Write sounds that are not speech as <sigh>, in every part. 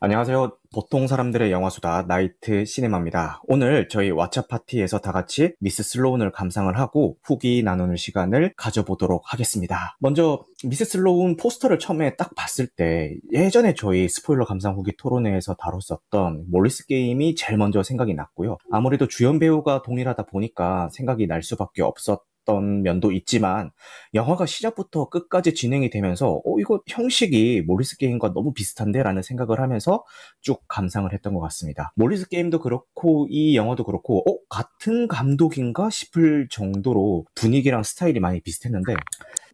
안녕하세요. 보통 사람들의 영화수다 나이트 시네마입니다. 오늘 저희 왓챠 파티에서 다 같이 미스 슬로운을 감상을 하고 후기 나누는 시간을 가져보도록 하겠습니다. 먼저 미스 슬로운 포스터를 처음에 딱 봤을 때 예전에 저희 스포일러 감상 후기 토론회에서 다뤘었던 몰리스 게임이 제일 먼저 생각이 났고요. 아무래도 주연 배우가 동일하다 보니까 생각이 날 수밖에 없었 던 면도 있지만 영화가 시작부터 끝까지 진행이 되면서 어 이거 형식이 몰리스 게임과 너무 비슷한데라는 생각을 하면서 쭉 감상을 했던 것 같습니다. 몰리스 게임도 그렇고 이 영화도 그렇고 어 같은 감독인가 싶을 정도로 분위기랑 스타일이 많이 비슷했는데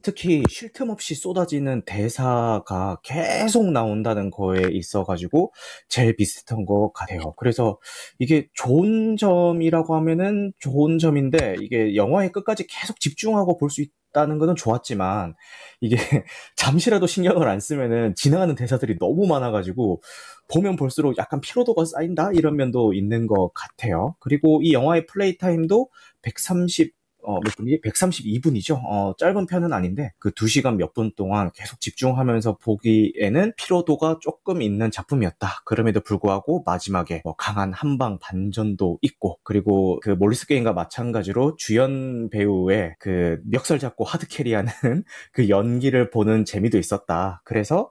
특히 쉴 틈 없이 쏟아지는 대사가 계속 나온다는 거에 있어가지고 제일 비슷한 것 같아요. 그래서 이게 좋은 점이라고 하면은 좋은 점인데 이게 영화의 끝까지 계속 집중하고 볼 수 있다는 거는 좋았지만 이게 <laughs> 잠시라도 신경을 안 쓰면은 지나가는 대사들이 너무 많아가지고 보면 볼수록 약간 피로도가 쌓인다 이런 면도 있는 것 같아요. 그리고 이 영화의 플레이 타임도 130 어, 몇 분이? 132분이죠. 어, 짧은 편은 아닌데, 그 2시간 몇 분 동안 계속 집중하면서 보기에는 피로도가 조금 있는 작품이었다. 그럼에도 불구하고 마지막에 뭐 강한 한방 반전도 있고, 그리고 그 몰리스 게임과 마찬가지로 주연 배우의 그 멱살 잡고 hard carry하는 <laughs> 그 연기를 보는 재미도 있었다. 그래서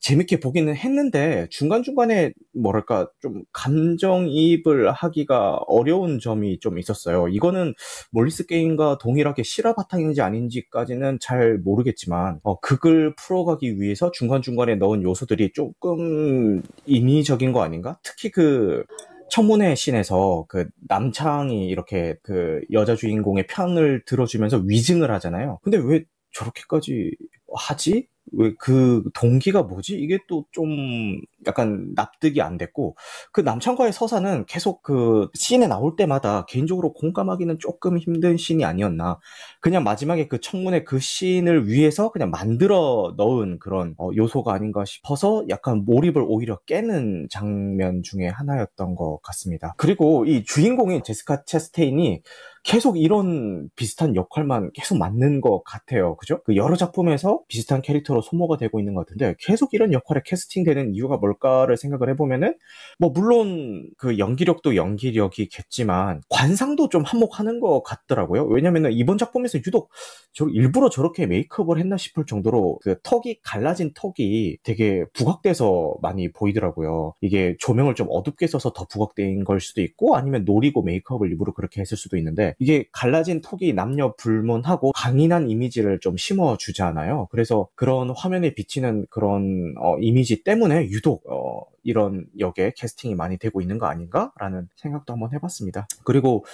재밌게 보기는 했는데, 중간중간에 뭐랄까, 좀 감정이입을 하기가 어려운 점이 좀 있었어요. 이거는 몰리스 게임 바탕인가 동일하게 실화 바탕인지 아닌지까지는 잘 모르겠지만 어, 극을 풀어가기 위해서 중간중간에 넣은 요소들이 조금 인위적인 거 아닌가? 특히 그 청문회 씬에서 그 남창이 이렇게 그 여자 주인공의 편을 들어주면서 위증을 하잖아요. 근데 왜 저렇게까지 하지? 왜그 동기가 뭐지? 이게 또 좀 약간 납득이 안 됐고 그 남창과의 서사는 계속 그 씬에 나올 때마다 개인적으로 공감하기는 조금 힘든 씬이 아니었나. 그냥 마지막에 그 청문회 그 씬을 위해서 그냥 만들어 넣은 그런 어, 요소가 아닌가 싶어서 약간 몰입을 오히려 깨는 장면 중에 하나였던 것 같습니다. 그리고 이 주인공인 제스카 체스테인이 계속 이런 비슷한 역할만 계속 맞는 것 같아요. 그죠? 그 여러 작품에서 비슷한 캐릭터로 소모가 되고 있는 것 같은데 계속 이런 역할에 캐스팅되는 이유가 뭘까를 생각을 해보면은 뭐 물론 그 연기력도 연기력이겠지만 관상도 좀 한몫하는 것 같더라고요. 왜냐면은 이번 작품에서 유독 저 일부러 저렇게 메이크업을 했나 싶을 정도로 그 턱이 갈라진 턱이 되게 부각돼서 많이 보이더라고요. 이게 조명을 좀 어둡게 써서 더 부각된 걸 수도 있고 아니면 노리고 메이크업을 일부러 그렇게 했을 수도 있는데 이게 갈라진 톡이 남녀 불문하고 강인한 이미지를 좀 심어주잖아요. 그래서 그런 화면에 비치는 그런 어, 이미지 때문에 유독 어, 이런 역에 캐스팅이 많이 되고 있는 거 아닌가라는 생각도 한번 해봤습니다. 그리고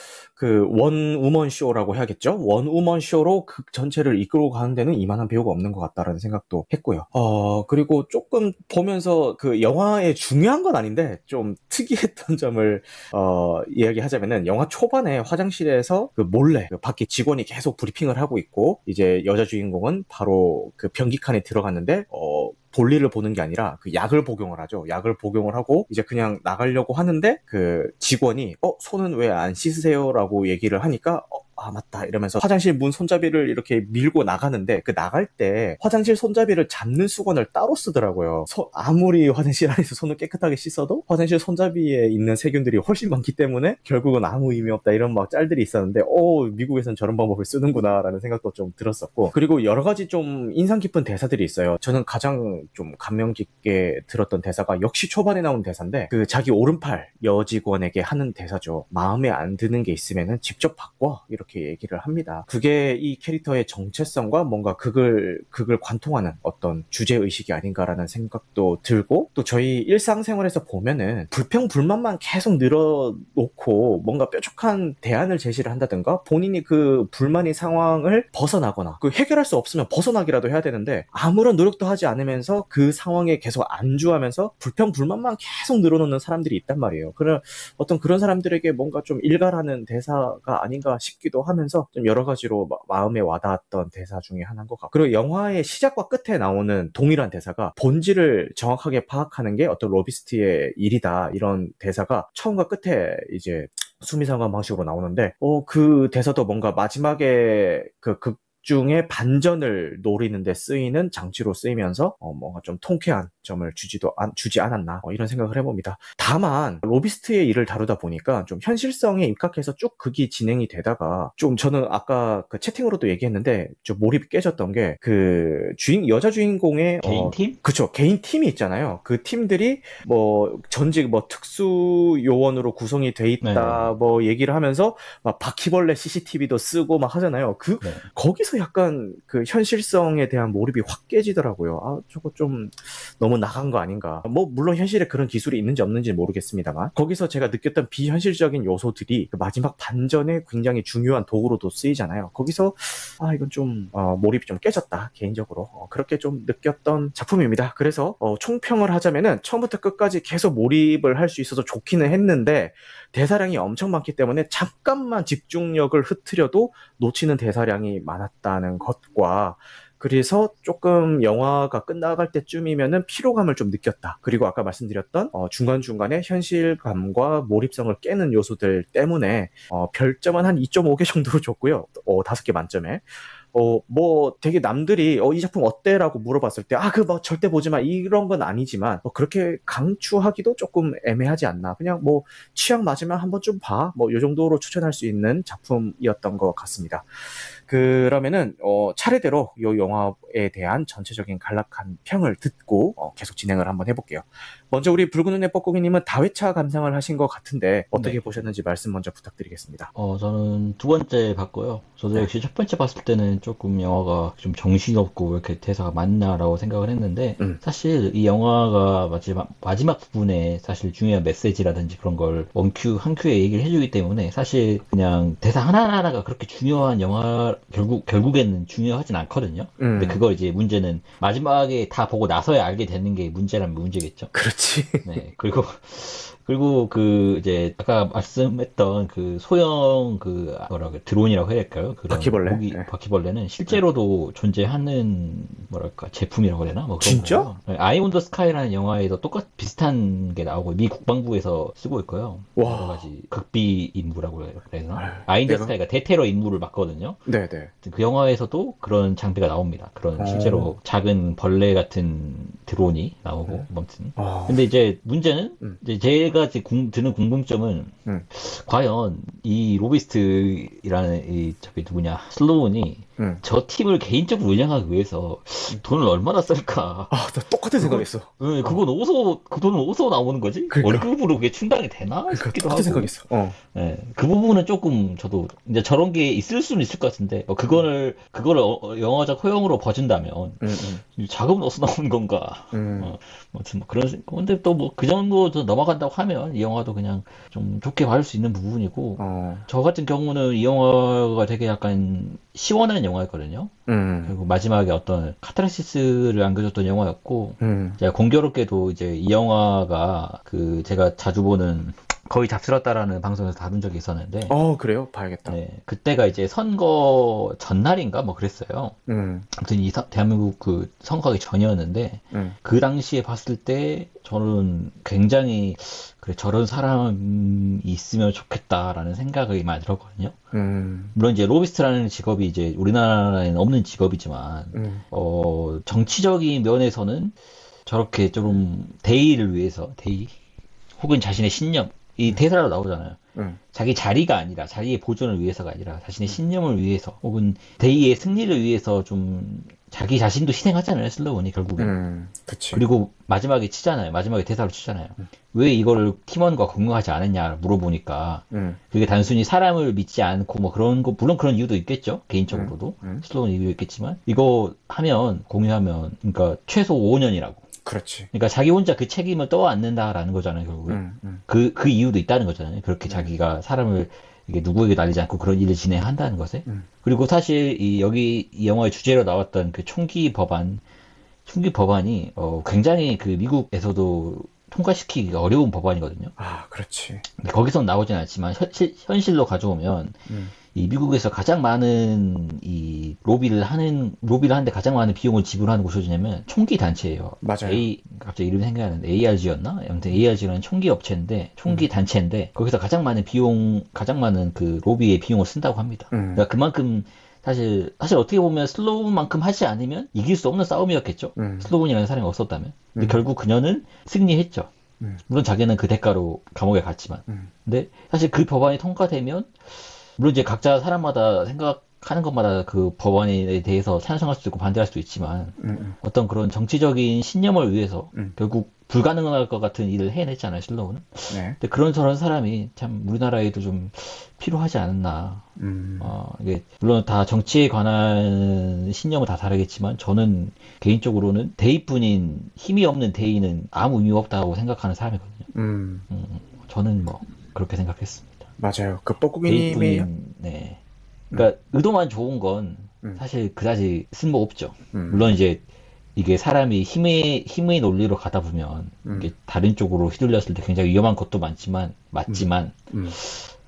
그 원우먼 쇼라고 해야겠죠? 원우먼 쇼로 극 전체를 이끌고 가는 데는 이만한 배우가 없는 것 같다라는 생각도 했고요. 어 그리고 조금 보면서 그 영화의 중요한 건 아닌데 좀 특이했던 <laughs> 점을 어 이야기하자면은 영화 초반에 화장실에서 그 몰래 그 밖에 직원이 계속 브리핑을 하고 있고 이제 여자 주인공은 바로 그 변기칸에 들어갔는데 어 볼일을 보는 게 아니라 그 약을 복용을 하죠. 약을 복용을 하고 이제 그냥 나가려고 하는데 그 직원이 어 손은 왜 안 씻으세요라고 얘기를 하니까 어, 아 맞다 이러면서 화장실 문 손잡이를 이렇게 밀고 나가는데 그 나갈 때 화장실 손잡이를 잡는 수건을 따로 쓰더라고요. 소, 아무리 화장실 안에서 손을 깨끗하게 씻어도 화장실 손잡이에 있는 세균들이 훨씬 많기 때문에 결국은 아무 의미 없다 이런 막 짤들이 있었는데 오 미국에선 저런 방법을 쓰는구나라는 생각도 좀 들었었고 그리고 여러 가지 좀 인상 깊은 대사들이 있어요. 저는 가장 좀 감명 깊게 들었던 대사가 역시 초반에 나온 대사인데 그 자기 오른팔 여직원에게 하는 대사죠. 마음에 안 드는 게 있으면은 직접 바꿔 이렇게 이렇게 얘기를 합니다. 그게 이 캐릭터의 정체성과 뭔가 극을 극을 관통하는 어떤 주제 의식이 아닌가라는 생각도 들고 또 저희 일상생활에서 보면은 불평 불만만 계속 늘어놓고 뭔가 뾰족한 대안을 제시를 한다든가 본인이 그 불만의 상황을 벗어나거나 그 해결할 수 없으면 벗어나기라도 해야 되는데 아무런 노력도 하지 않으면서 그 상황에 계속 안주하면서 불평 불만만 계속 늘어놓는 사람들이 있단 말이에요. 그런 어떤 그런 사람들에게 뭔가 좀 일갈하는 대사가 아닌가 싶기도 하면서 좀 여러 가지로 마음에 와닿았던 대사 중에 하나인 것 같고 그리고 영화의 시작과 끝에 나오는 동일한 대사가 본질을 정확하게 파악하는 게 어떤 로비스트의 일이다 이런 대사가 처음과 끝에 이제 수미상관 방식으로 나오는데 어 그 대사도 뭔가 마지막에 그극 중에 반전을 노리는데 쓰이는 장치로 쓰이면서 어, 뭔가 좀 통쾌한 점을 주지도 안, 주지 않았나 어, 이런 생각을 해봅니다. 다만 로비스트의 일을 다루다 보니까 좀 현실성에 입각해서 쭉 극이 진행이 되다가 좀 저는 아까 그 채팅으로도 얘기했는데 좀 몰입이 깨졌던 게 그 주인 여자 주인공의 개인 어, 팀? 그쵸 개인 팀이 있잖아요. 그 팀들이 뭐 전직 뭐 특수 요원으로 구성이 돼 있다 네. 뭐 얘기를 하면서 막 바퀴벌레 CCTV도 쓰고 막 하잖아요. 그 네. 거기서 약간 그 현실성에 대한 몰입이 확 깨지더라고요. 아, 저거 좀 너무 나간 거 아닌가. 뭐, 물론 현실에 그런 기술이 있는지 없는지 모르겠습니다만. 거기서 제가 느꼈던 비현실적인 요소들이 그 마지막 반전에 굉장히 중요한 도구로도 쓰이잖아요. 거기서, 아, 이건 좀, 어, 몰입이 좀 깨졌다. 개인적으로. 어, 그렇게 좀 느꼈던 작품입니다. 그래서, 어, 총평을 하자면은 처음부터 끝까지 계속 몰입을 할 수 있어서 좋기는 했는데, 대사량이 엄청 많기 때문에 잠깐만 집중력을 흐트려도 놓치는 대사량이 많았다는 것과 그래서 조금 영화가 끝나갈 때쯤이면은 피로감을 좀 느꼈다. 그리고 아까 말씀드렸던 어, 중간중간에 현실감과 몰입성을 깨는 요소들 때문에 어, 별점은 한 2.5개 정도로 줬고요. 어, 5개 만점에. 어, 뭐, 되게 남들이, 어, 이 작품 어때? 라고 물어봤을 때, 아, 그, 뭐, 절대 보지 마. 이런 건 아니지만, 뭐, 그렇게 강추하기도 조금 애매하지 않나. 그냥 뭐, 취향 맞으면 한번 좀 봐. 뭐, 요 정도로 추천할 수 있는 작품이었던 것 같습니다. 그러면은, 어, 차례대로 이 영화에 대한 전체적인 간략한 평을 듣고, 어, 계속 진행을 한번 해볼게요. 먼저 우리 붉은 눈의 뻐꾸기님은 다회차 감상을 하신 것 같은데, 어떻게 네. 보셨는지 말씀 먼저 부탁드리겠습니다. 어, 저는 두 번째 봤고요. 저도 네. 역시 첫 번째 봤을 때는 조금 영화가 좀 정신없고 왜 이렇게 대사가 많나라고 생각을 했는데, 음. 사실 이 영화가 마지막, 마지막 부분에 사실 중요한 메시지라든지 그런 걸 원큐, 한 큐에 얘기를 해주기 때문에 사실 그냥 대사 하나하나가 그렇게 중요한 영화, 결국, 결국에는 중요하진 않거든요. 음, 근데 그걸 이제 문제는 마지막에 다 보고 나서야 알게 되는 게 문제라면 문제겠죠. 그렇지. 네. 그리고, 그리고 그, 이제, 아까 말씀했던 그 소형 그, 뭐라고, 드론이라고 해야 될까요? 그런 바퀴벌레? 무기- 네. 바퀴벌레는 실제로도 존재하는, 뭐랄까, 제품이라고 해야 되나? 뭐 그런 진짜? 네, 아이 온더 스카이라는 영화에도 똑같, 비슷한 게 나오고, 미 국방부에서 쓰고 있고요. 와. 여러 가지 극비 임무라고 해야 되나? 아이 온더 내가- 스카이가 대테러 임무를 맡거든요. 네 네. 그 영화에서도 그런 장비가 나옵니다. 그런 어. 실제로 작은 벌레 같은 드론이 나오고, 네. 아무튼. 어, 근데 이제 문제는 음. 이제 제가 이제 궁- 드는 궁금점은 음. 과연 이 로비스트라는 이 저기 누구냐 슬로운이 음. 저 팀을 개인적으로 운영하기 위해서 돈을 얼마나 쓸까? 아, 나 똑같은 생각했어. 네, 그건 어디서 그 돈은 어디서 나오는 거지? 그러니까. 월급으로 그게 충당이 되나 그러니까 싶기도 똑같은 하고. 생각했어. 어. 네, 그 부분은 조금 저도 이제 저런 게 있을 수는 있을 것 같은데 뭐 그거를 그거를 어- 어, 영화적 허용으로 버준다면 음, 음, 이 자금은 어디서 나오는 건가? 음. 어, 아무튼 뭐 그런 근데 또 뭐 그 정도 더 넘어간다고 하면 이 영화도 그냥 좀 좋게 봐줄 수 있는 부분이고 어. 저 같은 경우는 이 영화가 되게 약간 시원한 영화 였거든요. 음. 그리고 마지막에 어떤 카타르시스를 안겨줬던 영화였고 음. 제가 공교롭게도 이제 이 영화가 그 제가 자주 보는 거의 잡스럽다라는 방송에서 다룬 적이 있었는데 어, 그래요? 봐야겠다. 네, 그때가 이제 선거 전날인가 뭐 그랬어요. 음. 아무튼 이 사- 대한민국 그 선거하기 전이었는데 음. 그 당시에 봤을 때 저는 굉장히 그래 저런 사람이 있으면 좋겠다라는 생각이 많이 들었거든요. 음. 물론 이제 로비스트라는 직업이 이제 우리나라에는 없는 직업이지만 음. 어 정치적인 면에서는 저렇게 좀 대의를 위해서 대의 혹은 자신의 신념 이 대사로 나오잖아요. 음. 자기 자리가 아니라 자리의 보존을 위해서가 아니라 자신의 신념을 위해서 혹은 대의의 승리를 위해서 좀 자기 자신도 희생하잖아요 슬로우니 결국엔 음. 그치. 그리고 마지막에 치잖아요 마지막에 대사로 치잖아요 왜 이거를 팀원과 공유하지 않았냐 물어보니까 음. 그게 단순히 사람을 믿지 않고 뭐 그런 거 물론 그런 이유도 있겠죠 개인적으로도 음, 음. 슬로우는 이유도 있겠지만 이거 하면 공유하면 그러니까 최소 5년이라고 그렇지. 그러니까 자기 혼자 그 책임을 떠안는다라는 거잖아요 결국에 음. 음. 그, 그 이유도 있다는 거잖아요. 그렇게 자기가 사람을 이게 누구에게 날리지 않고 그런 일을 진행한다는 것에. 음. 그리고 사실 이 여기 이 영화의 주제로 나왔던 그 총기 법안, 총기 법안이 어, 굉장히 그 미국에서도 통과시키기가 어려운 법안이거든요. 아, 그렇지. 거기선 나오진 않지만 현, 현실로 가져오면 음. 이 미국에서 가장 많은 이 로비를 하는 로비를 하는데 가장 많은 비용을 지불하는 곳이 어디냐면 총기 단체예요. 맞아요. A 갑자기 이름이 생각이 안 나는데 ARG였나? 아무튼 ARG라는 총기 업체인데 총기 음. 단체인데 거기서 가장 많은 비용 가장 많은 그 로비의 비용을 쓴다고 합니다. 음. 그러니까 그만큼 사실 사실 어떻게 보면 슬로우만큼 하지 않으면 이길 수 없는 싸움이었겠죠. 음. 슬로운이라는 사람이 없었다면. 근데 음. 결국 그녀는 승리했죠. 음. 물론 자기는 그 대가로 감옥에 갔지만. 음. 근데 사실 그 법안이 통과되면 물론 이제 각자 사람마다 생각하는 것마다 그 법안에 대해서 찬성할 수도 있고 반대할 수도 있지만 음. 어떤 그런 정치적인 신념을 위해서 음. 결국 불가능할 것 같은 일을 해냈잖아요, 슬로우는. 네. 근데 그런 저런 사람이 참 우리나라에도 좀 필요하지 않았나. 음. 어, 이게 물론 다 정치에 관한 신념은 다 다르겠지만 저는 개인적으로는 대의뿐인 힘이 없는 대의는 아무 의미 없다고 생각하는 사람이거든요. 음. 음, 저는 뭐 그렇게 생각했습니다. 맞아요. 그 뻐꾸기님이 네. 그러니까 의도만 좋은 건 음. 사실 그다지 쓸모 없죠. 음. 물론 이제 이게 사람이 힘의 힘의 논리로 가다 보면 음. 이게 다른 쪽으로 휘둘렸을 때 굉장히 위험한 것도 많지만 맞지만 음.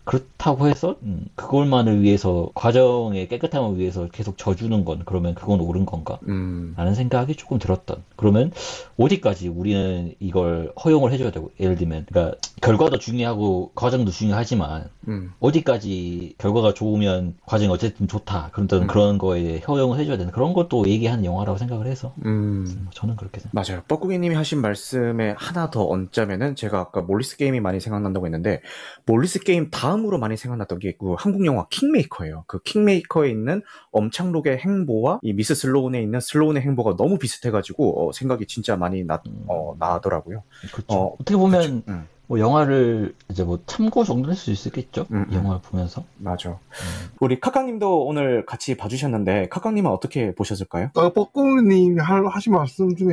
그렇다고 해서 음, 그걸만을 위해서 과정의 깨끗함을 위해서 계속 져주는 건 그러면 그건 옳은 건가? 음. 라는 생각이 조금 들었던. 그러면 어디까지 우리는 이걸 허용을 해줘야 되고 예를 들면 그러니까 결과도 중요하고 과정도 중요하지만 음. 어디까지 결과가 좋으면 과정이 어쨌든 좋다 그런 음. 그런 거에 허용을 해줘야 되는 그런 것도 얘기하는 영화라고 생각을 해서 음. 저는 그렇게 생각. 맞아요. 뻐꾸기님이 하신 말씀에 하나 더 얹자면은 제가 아까 몰리스 게임이 많이 생각난다고 했는데 몰리스 게임 다음으로 많이 생각났던 게 그 한국 영화 킹메이커예요. 그 킹메이커에 있는 엄창록의 행보와 이 미스 슬로운에 있는 슬로운의 행보가 너무 비슷해가지고 어, 생각이 진짜 많이 나, 어, 나더라고요. 그렇죠. 어, 어떻게 보면 음, 뭐 영화를 이제 뭐 참고 정도 할 수 있겠죠. 음, 이 영화를 보면서. 맞아. 음. 우리 카카님도 오늘 같이 봐주셨는데 카카님은 어떻게 보셨을까요? 아까 뻐꾸님이 할- 하신 말씀 중에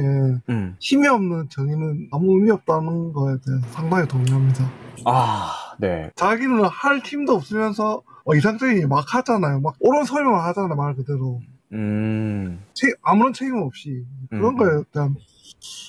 음. 힘이 없는 정의는 아무 의미 없다는 거에 대해 상당히 동의합니다. 아, 네. 자기는 할 힘도 없으면서 어, 이상적인 막 하잖아요. 막 옳은 설명을 하잖아요. 말 그대로. 음. 책- 아무런 책임 없이 그런 음. 거에 대한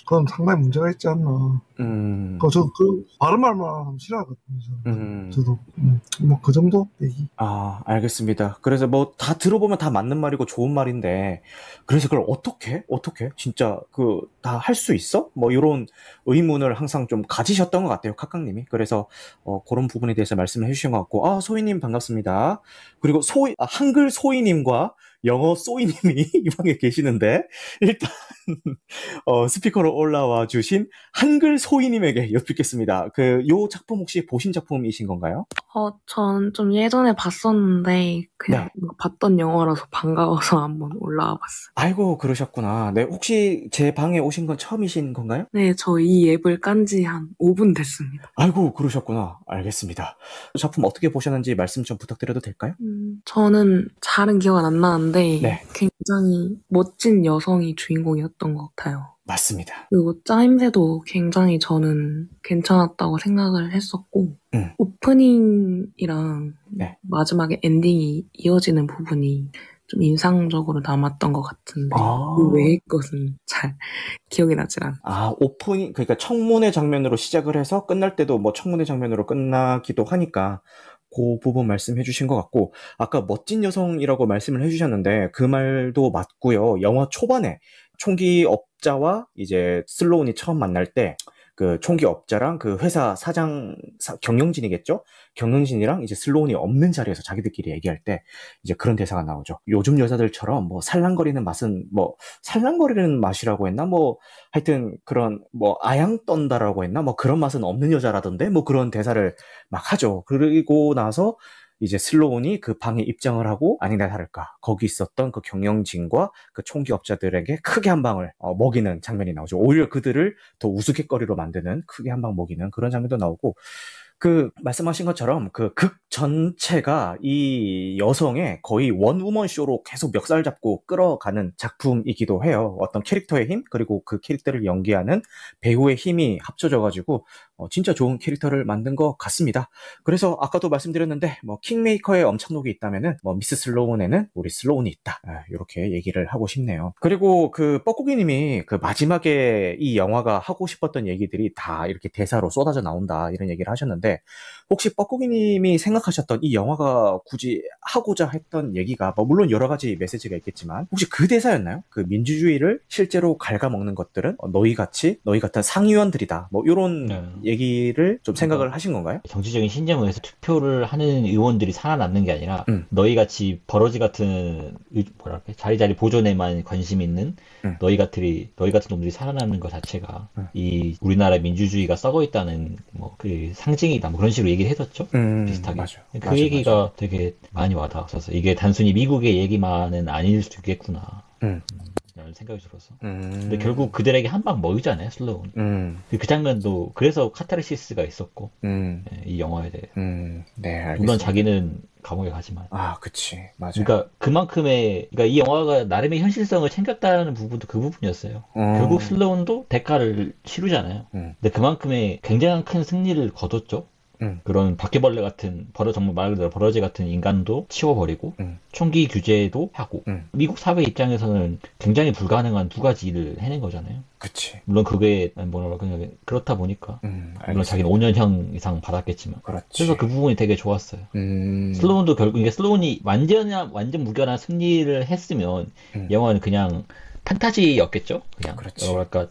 그건 상당히 문제가 있지 않나. 음. 그, 저, 그, 바른 말만 하면 싫어하거든요. 음. 저도. 음, 뭐, 그 정도 얘기. 아, 알겠습니다. 그래서 뭐 다 들어보면 다 맞는 말이고 좋은 말인데, 그래서 그걸 어떻게, 어떻게, 진짜 그 다 할 수 있어? 뭐 이런 의문을 항상 좀 가지셨던 것 같아요, 카카님이. 그래서 어, 그런 부분에 대해서 말씀을 해주신 것 같고, 아, 소희님 반갑습니다. 그리고 소희, 아, 한글 소희님과 영어 소희님이 <laughs> 이 방에 계시는데, 일단, <laughs> 어, 스피커로 올라와 주신 한글 소 희님에게 여쭙겠습니다. 그, 요 작품 혹시 보신 작품이신 건가요? 어, 전 좀 예전에 봤었는데, 그냥 네. 봤던 영화라서 반가워서 <laughs> 한번 올라와 봤어요. 아이고, 그러셨구나. 네, 혹시 제 방에 오신 건 처음이신 건가요? 네, 저 이 앱을 깐 지 한 5분 됐습니다. 아이고, 그러셨구나. 알겠습니다. 작품 어떻게 보셨는지 말씀 좀 부탁드려도 될까요? 음, 저는 잘은 기억은 안 나는데, 네. 굉장히 멋진 여성이 주인공이었던 것 같아요. 맞습니다. 그리고 짜임새도 굉장히 저는 괜찮았다고 생각을 했었고, 음. 오프닝이랑 네. 마지막에 엔딩이 이어지는 부분이 좀 인상적으로 남았던 것 같은데, 아. 그 외의 것은 잘 기억이 나질 않아요. 아, 오프닝, 그러니까 청문회 장면으로 시작을 해서 끝날 때도 뭐 청문회 장면으로 끝나기도 하니까 그 부분 말씀해 주신 것 같고, 아까 멋진 여성이라고 말씀을 해 주셨는데 그 말도 맞고요. 영화 초반에 총기 업자와 이제 슬로운이 처음 만날 때 그 총기 업자랑 그 회사 사장, 사- 경영진이겠죠? 경영진이랑 이제 슬로운이 없는 자리에서 자기들끼리 얘기할 때 이제 그런 대사가 나오죠. 요즘 여자들처럼 뭐 살랑거리는 맛은 뭐 살랑거리는 맛이라고 했나? 뭐 하여튼 그런 뭐 아양 떤다라고 했나? 뭐 그런 맛은 없는 여자라던데 뭐 그런 대사를 막 하죠. 그리고 나서 이제 슬로운이 그 방에 입장을 하고 아니나 다를까 거기 있었던 그 경영진과 그 총기업자들에게 크게 한 방을 어, 먹이는 장면이 나오죠. 오히려 그들을 더 우스갯거리로 만드는 크게 한 방 먹이는 그런 장면도 나오고 그 말씀하신 것처럼 그 극 전체가 이 여성의 거의 원우먼 쇼로 계속 멱살 잡고 끌어가는 작품이기도 해요. 어떤 캐릭터의 힘 그리고 그 캐릭터를 연기하는 배우의 힘이 합쳐져 가지고 어, 진짜 좋은 캐릭터를 만든 것 같습니다. 그래서 아까도 말씀드렸는데 뭐 킹메이커의 엄청록이 있다면은 뭐 미스 슬로운에는 우리 슬로운이 있다. 아, 이렇게 얘기를 하고 싶네요. 그리고 그 뻐꾸기님이 그 마지막에 이 영화가 하고 싶었던 얘기들이 다 이렇게 대사로 쏟아져 나온다 이런 얘기를 하셨는데 혹시 뻐꾸기님이 생각하셨던 이 영화가 굳이 하고자 했던 얘기가 뭐 물론 여러 가지 메시지가 있겠지만 혹시 그 대사였나요? 그 민주주의를 실제로 갉아먹는 것들은 어, 너희 같이 너희 같은 상위원들이다. 뭐 이런 네. 얘기를 좀 생각을 하신 건가요? 정치적인 신념을 위해서 투표를 하는 의원들이 살아남는 게 아니라 음. 너희 같이 버러지 같은 의- 뭐랄까 자리 자리 보존에만 관심 있는 음. 너희 같은 너희 같은 놈들이 살아남는 것 자체가 음. 이 우리나라 민주주의가 썩어 있다는 뭐 그 상징이다 뭐 그런 식으로 얘기를 했었죠. 음, 비슷하게. 맞아요. 그 맞아요, 얘기가 맞아요. 되게 많이 와닿았어서 이게 단순히 미국의 얘기만은 아닐 수 있겠구나. 음. 라는 생각이 들어서. 음. 근데 결국 그들에게 한 방 먹이잖아요, 슬로우는. 음, 그 장면도 그래서 카타르시스가 있었고 음, 예, 이 영화에 대해. 음, 네, 알겠습니다. 물론 자기는 감옥에 가지만. 아, 그치. 맞아요. 그러니까 그만큼의 그러니까 이 영화가 나름의 현실성을 챙겼다는 부분도 그 부분이었어요. 음, 결국 슬로운도 대가를 치르잖아요. 음. 근데 그만큼의 굉장한 큰 승리를 거뒀죠. 음. 그런 바퀴벌레 같은 버러 정말 말 그대로 버러지 같은 인간도 치워버리고 음. 총기 규제도 하고 음. 미국 사회 입장에서는 굉장히 불가능한 두 가지 일을 해낸 거잖아요. 그치. 물론 그게 뭐라 그냥 그렇다 보니까 음, 물론. 자기는 5년형 이상 받았겠지만 그렇지. 그래서 그 부분이 되게 좋았어요. 음, 슬로운도 결국 이게 슬로운이 완전 완전 무결한 승리를 했으면 음. 영화는 그냥 판타지였겠죠. 그냥 그렇지. 뭐랄까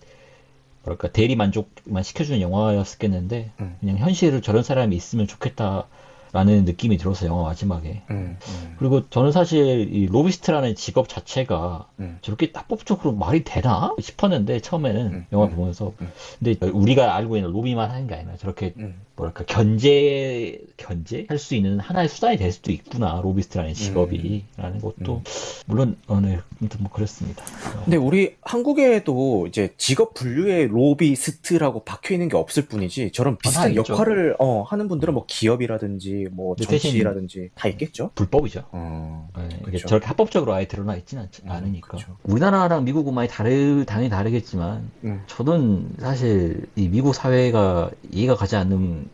뭐랄까 대리 만족만 시켜주는 영화였겠는데 음. 그냥 현실에 저런 사람이 있으면 좋겠다라는 느낌이 들어서 영화 마지막에 음, 음, 그리고 저는 사실 이 로비스트라는 직업 자체가 음. 저렇게 합법적으로 말이 되나 싶었는데 처음에는 음, 영화 음, 보면서 음. 근데 우리가 알고 있는 로비만 하는 게 아니라 저렇게 음. 뭐랄까 견제 견제 할 수 있는 하나의 수단이 될 수도 있구나 로비스트라는 직업이라는 것도 음. 물론 어, 네, 아무튼 뭐 그렇습니다. 근데 우리 한국에도 이제 직업 분류에 로비스트라고 박혀 있는 게 없을 뿐이지 저런 비슷한 있죠. 역할을 어, 하는 분들은 뭐 기업이라든지 뭐 정치라든지 다 있겠죠. 불법이죠. 어, 네, 그쵸. 저렇게 합법적으로 아예 드러나 있지는 않, 음, 않으니까. 그쵸. 우리나라랑 미국은 많이 다르, 당연히 다르겠지만, 음. 저는 사실 이 미국 사회가 이해가 가지 않는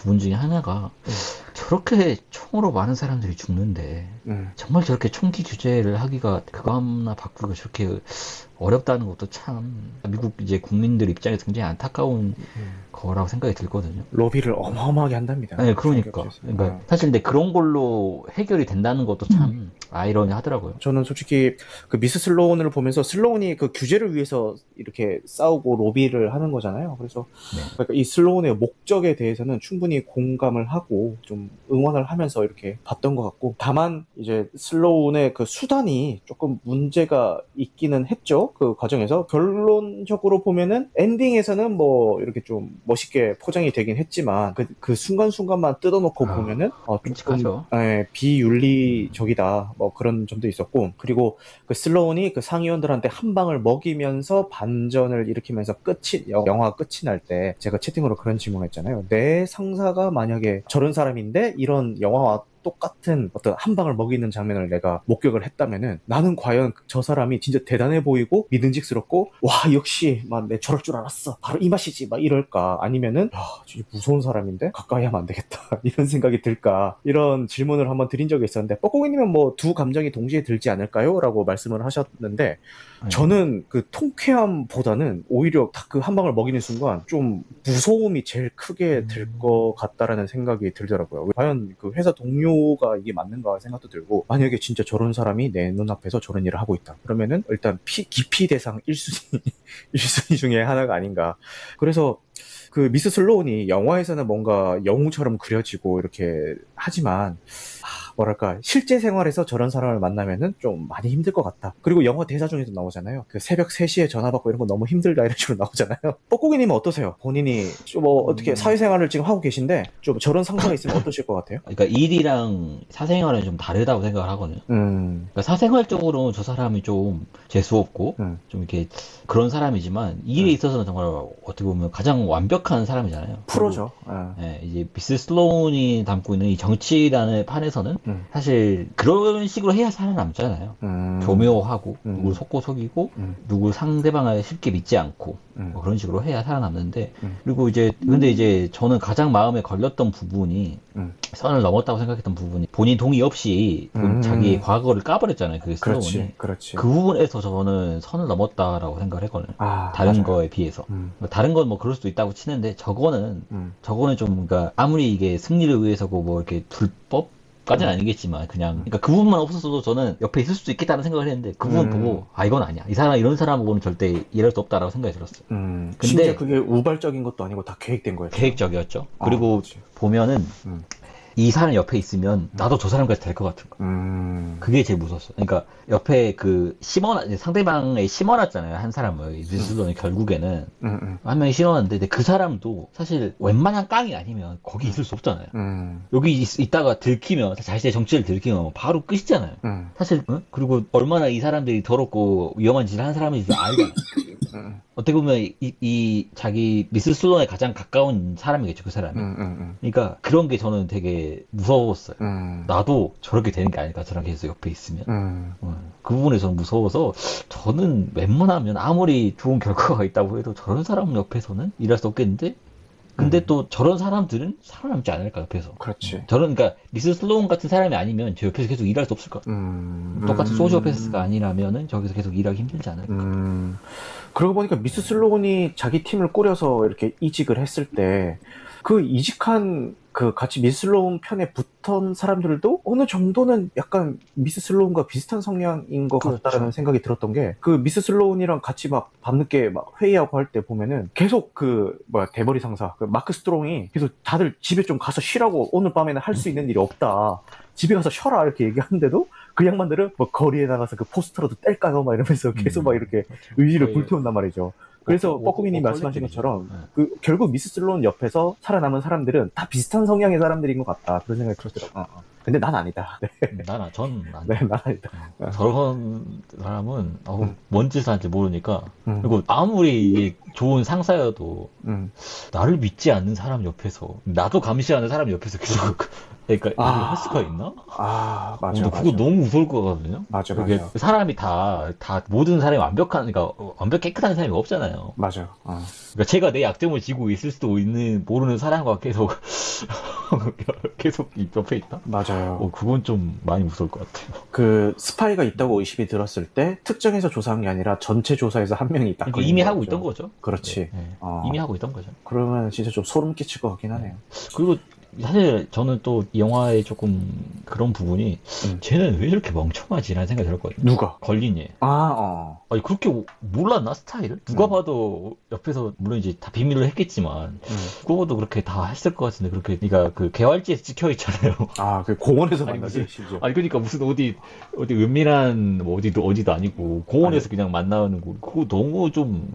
부분 중에 하나가 음. 저렇게 총으로 많은 사람들이 죽는데, 음, 정말 저렇게 총기 규제를 하기가 그거 하나 바꾸기가 저렇게 어렵다는 것도 참 미국 이제 국민들 입장에서 굉장히 안타까운 음. 거라고 생각이 들거든요. 로비를 어마어마하게 한답니다. 네, 그러니까. 그러니까 어. 사실 근데 그런 걸로 해결이 된다는 것도 참 아이러니하더라고요. 저는 솔직히 그 미스 슬로운을 보면서 슬로운이 그 규제를 위해서 이렇게 싸우고 로비를 하는 거잖아요. 그래서 네. 그러니까 이 슬로운의 목적에 대해서는 충분히 공감을 하고 좀 응원을 하면서 이렇게 봤던 것 같고 다만 이제 슬로운의 그 수단이 조금 문제가 있기는 했죠. 그 과정에서 결론적으로 보면은 엔딩에서는 뭐 이렇게 좀 멋있게 포장이 되긴 했지만 그, 그 순간순간만 뜯어놓고 아, 보면은 어, 조금 끔찍하죠. 예, 비윤리적이다. 뭐 그런 점도 있었고 그리고 그 슬로운이 그 상위원들한테 한 방을 먹이면서 반전을 일으키면서 끝이 여- 영화 끝이 날 때 제가 채팅으로 그런 질문했잖아요. 내 상사가 만약에 저런 사람 인데 이런 영화와 똑같은 어떤 한 방을 먹이는 장면을 내가 목격을 했다면은 나는 과연 저 사람이 진짜 대단해 보이고 믿음직스럽고 와 역시 막 내 저럴 줄 알았어. 바로 이 맛이지. 막 이럴까? 아니면은 야 진짜 무서운 사람인데? 가까이 하면 안 되겠다. <laughs> 이런 생각이 들까? 이런 질문을 한번 드린 적이 있었는데 뻐꾸기님은 뭐 두 감정이 동시에 들지 않을까요? 라고 말씀을 하셨는데 네. 저는 그 통쾌함보다는 오히려 딱 그 한 방을 먹이는 순간 좀 무서움이 제일 크게 들 음. 것 같다라는 생각이 들더라고요. 과연 그 회사 동료가 이게 맞는가 생각도 들고 만약에 진짜 저런 사람이 내 눈앞에서 저런 일을 하고 있다. 그러면은 일단 피, 기피 대상 <laughs> 1순위 1순위 중에 하나가 아닌가. 그래서 그 미스 슬로운이 영화에서는 뭔가 영웅처럼 그려지고 이렇게 하지만 아, 뭐랄까 실제 생활에서 저런 사람을 만나면은 좀 많이 힘들 것 같다. 그리고 영화 대사 중에도 나오잖아요. 그 새벽 3시에 전화 받고 이런 거 너무 힘들다 이런 식으로 나오잖아요. <laughs> 뻐꾸기님은 어떠세요? 본인이 좀뭐 어떻게 음. 사회생활을 지금 하고 계신데 좀 저런 상사가 있으면 어떠실 것 같아요? 그러니까 일이랑 사생활은 좀 다르다고 생각을 하거든요. 음, 그러니까 사생활적으로 저 사람이 좀 재수 없고 음. 좀 이렇게 그런 사람이지만 일에 음. 있어서는 정말 어떻게 보면 가장 완벽한 사람이잖아요. 프로죠. 아, 예, 이제 미스 슬로운이 담고 있는 이 정치라는 판에서는 음. 사실 그런 식으로 해야 살아남잖아요. 음, 교묘하고 음. 누굴 속고 속이고 음, 누굴 상대방을 쉽게 믿지 않고 음. 뭐 그런 식으로 해야 살아남는데 음. 그리고 이제 근데 이제 저는 가장 마음에 걸렸던 부분이 음. 선을 넘었다고 생각했던 부분이 본인 동의 없이 본- 음. 자기의 과거를 까버렸잖아요 그 슬로운이 그렇지, 그렇지. 그 부분에서 저는 선을 넘었다라고 생각을 했거든요 아, 다른 맞아요. 거에 비해서 음, 뭐 다른 건 뭐 그럴 수도 있다고 치는데 저거는 음, 저거는 좀 그러니까 아무리 이게 승리를 위해서고 뭐 이렇게 불법 까지는 아니겠지만 그냥 그러니까 그 부분만 없었어도 저는 옆에 있을 수도 있겠다는 생각을 했는데 그 부분 음. 보고 아 이건 아니야 이 사람 이런 사람하고는 절대 일할 수 없다라고 생각이 들었어요 음, 근데- 그게 우발적인 것도 아니고 다 계획된 거예요. 계획적이었죠 아, 그리고 그치. 보면은 음. 이 사람 옆에 있으면 나도 저 사람까지 될 것 같은 거 음, 그게 제일 무서웠어. 그러니까 옆에 그 심어 상대방에 심어놨잖아요 한 사람을. 미술론이 결국에는. 음, 음, 한 명이 심어놨는데 그 사람도 사실 웬만한 깡이 아니면 거기 있을 수 없잖아요. 음, 여기 있, 다가 들키면 자신의 정체를 들키면 바로 끝이잖아요. 음, 사실 응? 그리고 얼마나 이 사람들이 더럽고 위험한 짓을 하는 사람인지 알잖아. <laughs> 음, 어떻게 보면 이, 이 자기 미스 슬론에 가장 가까운 사람이겠죠 그 사람이. 음, 음, 그러니까 그런 게 저는 되게 무서웠어요. 음, 나도 저렇게 되는 게 아닐까 저랑 계속 옆에 있으면. 음, 응. 그 부분에 저는 무서워서 저는 웬만하면 아무리 좋은 결과가 있다고 해도 저런 사람 옆에서는 일할 수 없겠는데 근데 음. 또 저런 사람들은 살아남지 않을까 옆에서. 그렇지. 저런 그러니까 미스 슬로운 같은 사람이 아니면 제 옆에서 계속 일할 수 없을 것 같아요. 음, 똑같이 음, 소시오패스가 아니라면은 저기서 계속 일하기 힘들지 않을까. 음, 그러고 보니까 미스 슬로운이 자기 팀을 꾸려서 이렇게 이직을 했을 때, 그 이직한 그 같이 미스 슬로운 편에 붙은 사람들도 어느 정도는 약간 미스 슬로운과 비슷한 성향인 것 그렇죠. 같다라는 생각이 들었던 게, 그 미스 슬로운이랑 같이 막 밤늦게 막 회의하고 할 때 보면은 계속 그, 뭐야, 대머리 상사, 그 마크 스트롱이 계속 다들 집에 좀 가서 쉬라고 오늘 밤에는 할 수 있는 일이 없다. 집에 가서 쉬어라 이렇게 얘기하는데도 그 양반들은 뭐 거리에 나가서 그 포스터라도 뗄까요? 막 이러면서 계속 막 이렇게 의지를 불태운단 말이죠. 그래서 워- 뻐꾸미님 워- 말씀하신. 것처럼 네. 그 결국 미스 슬론 옆에서 살아남은 사람들은 다 비슷한 성향의 사람들인 것 같다 그런 생각이 들었더라고요. 어, 어. 근데 난 아니다. <laughs> 네, 나나 전 안. 네, 난 아니다. 저런 사람은 어우, 음. 뭔 짓을 하는지 모르니까 음, 그리고 아무리 좋은 상사여도 음. 나를 믿지 않는 사람 옆에서 나도 감시하는 사람 옆에서 계속 그러니까 아. 할 수가 있나? 아 맞아. 근데 그거 맞아. 너무 무서울 거거든요. 맞아, 그게 맞아. 사람이 다, 다, 모든 사람이 완벽한, 그러니까, 완벽 깨끗한 사람이 없잖아요. 맞아. 어. 그러니까 제가 내 약점을 지고 있을 수도 있는, 모르는 사람과 계속, <laughs> 계속 이 옆에 있다? 맞아요. 어, 그건 좀 많이 무서울 것 같아요. 그 스파이가 있다고 의심이 들었을 때 특정해서 조사한 게 아니라 전체 조사에서 한 명이 있다. 그러니까 이미 하고 있던 거죠. 그렇지. 네, 어. 이미 하고 있던 거죠. 그러면 진짜 좀 소름 끼칠 것 같긴 하네요. 그리고 사실 저는 또 이 영화의 조금 그런 부분이 음. 쟤는 왜 이렇게 멍청하지? 라는 생각이 들었거든요. 누가? 걸린 얘. 아, 어. 아니 그렇게 오- 몰랐나 스타일을? 누가 음. 봐도 옆에서 물론 이제 다 비밀로 했겠지만 음. 누가 봐도 그렇게 다 했을 것 같은데 그렇게 그러니까 그 개활지에서 찍혀 있잖아요. <laughs> 아, 그 공원에서 아니, 만나지, 심지어. 아니 그러니까 무슨 어디 어디 은밀한 뭐 어디도 어디도 아니고 공원에서 그냥 만나는 거 그거 너무 좀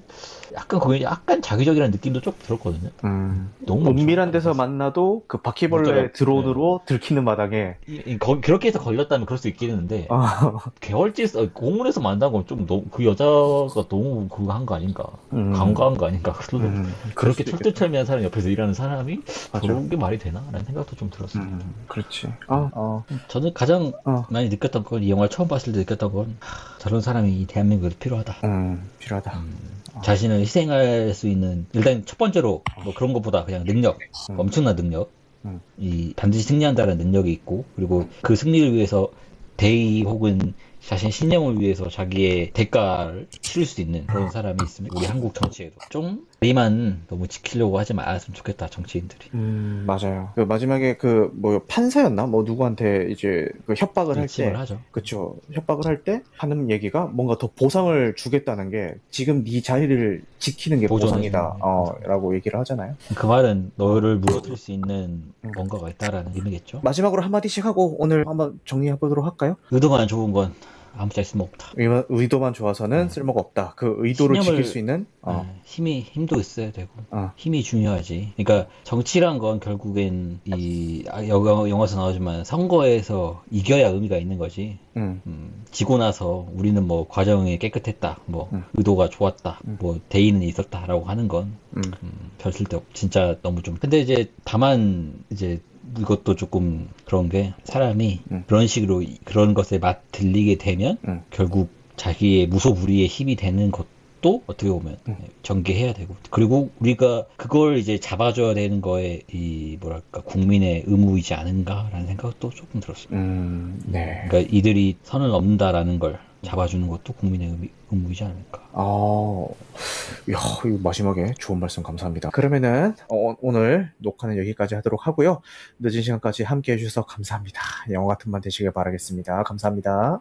약간 거기 약간 자기적이라는 느낌도 좀 들었거든요. 음. 너무 은밀한 데서. 만나도 그 바퀴벌레 드론으로 들키는 마당에 거- 그렇게 해서 걸렸다면 그럴 수 있겠는데 아, 개월지에서 어, 공원에서 만난 건좀 너무 그 여자가 너무 그거 한 거 아닌가 음. 간과한 거 아닌가 음, 그럴 그렇게. 철두철미한 사람 옆에서 일하는 사람이 맞아. 저런 게 말이 되나? 라는 생각도 좀 들었어요. 음, 그렇지. 아, 어, 저는 가장 어. 많이 느꼈던 건, 이 영화를 처음 봤을 때 느꼈던 건, 하, 저런 사람이 이 대한민국에 필요하다. 음, 필요하다. 음, 자신을 희생할 수 있는, 일단 첫 번째로, 뭐 그런 것보다 그냥 능력, 음. 엄청난 능력, 음. 이 반드시 승리한다는 능력이 있고, 그리고 그 승리를 위해서 대의 혹은 자신 신념을 위해서 자기의 대가를 치를 수 있는 그런 사람이 있으면 우리 한국 정치에도 좀 우리만 너무 지키려고 하지 말았으면 좋겠다 정치인들이 음, 맞아요. 그 마지막에 그, 뭐, 판사였나? 뭐, 누구한테 이제 그 협박을 할 때, 하죠. 그쵸. 협박을 할 때 하는 얘기가 뭔가 더 보상을 주겠다는 게 지금 네 자리를 지키는 게 보존해 보상이다. 주는 어, 라고 얘기를 하잖아요. 그 말은 너를 물어줄 수 있는 뭔가가 있다라는 의미겠죠. 마지막으로 한 마디씩 하고 오늘 한번 정리해 보도록 할까요? 의도만 좋은 건 아무 짤 쓸모 없다. 의- 의도 만 좋아서는 쓸모가 없다. 그 의도를 신념을- 지킬 수 있는, 어, 네, 힘이 힘도 있어야 되고 어. 힘이 중요하지. 그러니까 정치란 건 결국엔 이 아, 영화 영화에서 나오지만 선거에서 이겨야 의미가 있는 거지. 음, 음, 지고 나서 우리는 뭐 과정이 깨끗했다, 뭐 음. 의도가 좋았다, 음. 뭐 대의는 있었다라고 하는 건 음, 음, 별 쓸데 없. 진짜 너무 좀. 근데 이제 다만 이제 이것도 조금 그런 게 사람이 음. 그런 식으로 이- 그런 것에 맛 들리게 되면 음. 결국 자기의 무소불위의 힘이 되는 것도 어떻게 보면 음. 전개해야 되고 그리고 우리가 그걸 이제 잡아줘야 되는 거에 이 뭐랄까 국민의 의무이지 않은가라는 생각도 조금 들었어요. 음, 네. 그러니까 이들이 선을 넘는다라는 걸 잡아주는 것도 국민의 의미, 의무이지 않을까. 아, 이거 마지막에 좋은 말씀 감사합니다. 그러면은 어, 오늘 녹화는 여기까지 하도록 하고요. 늦은 시간까지 함께 해주셔서 감사합니다. 영화 같은 밤 되시길 바라겠습니다. 감사합니다.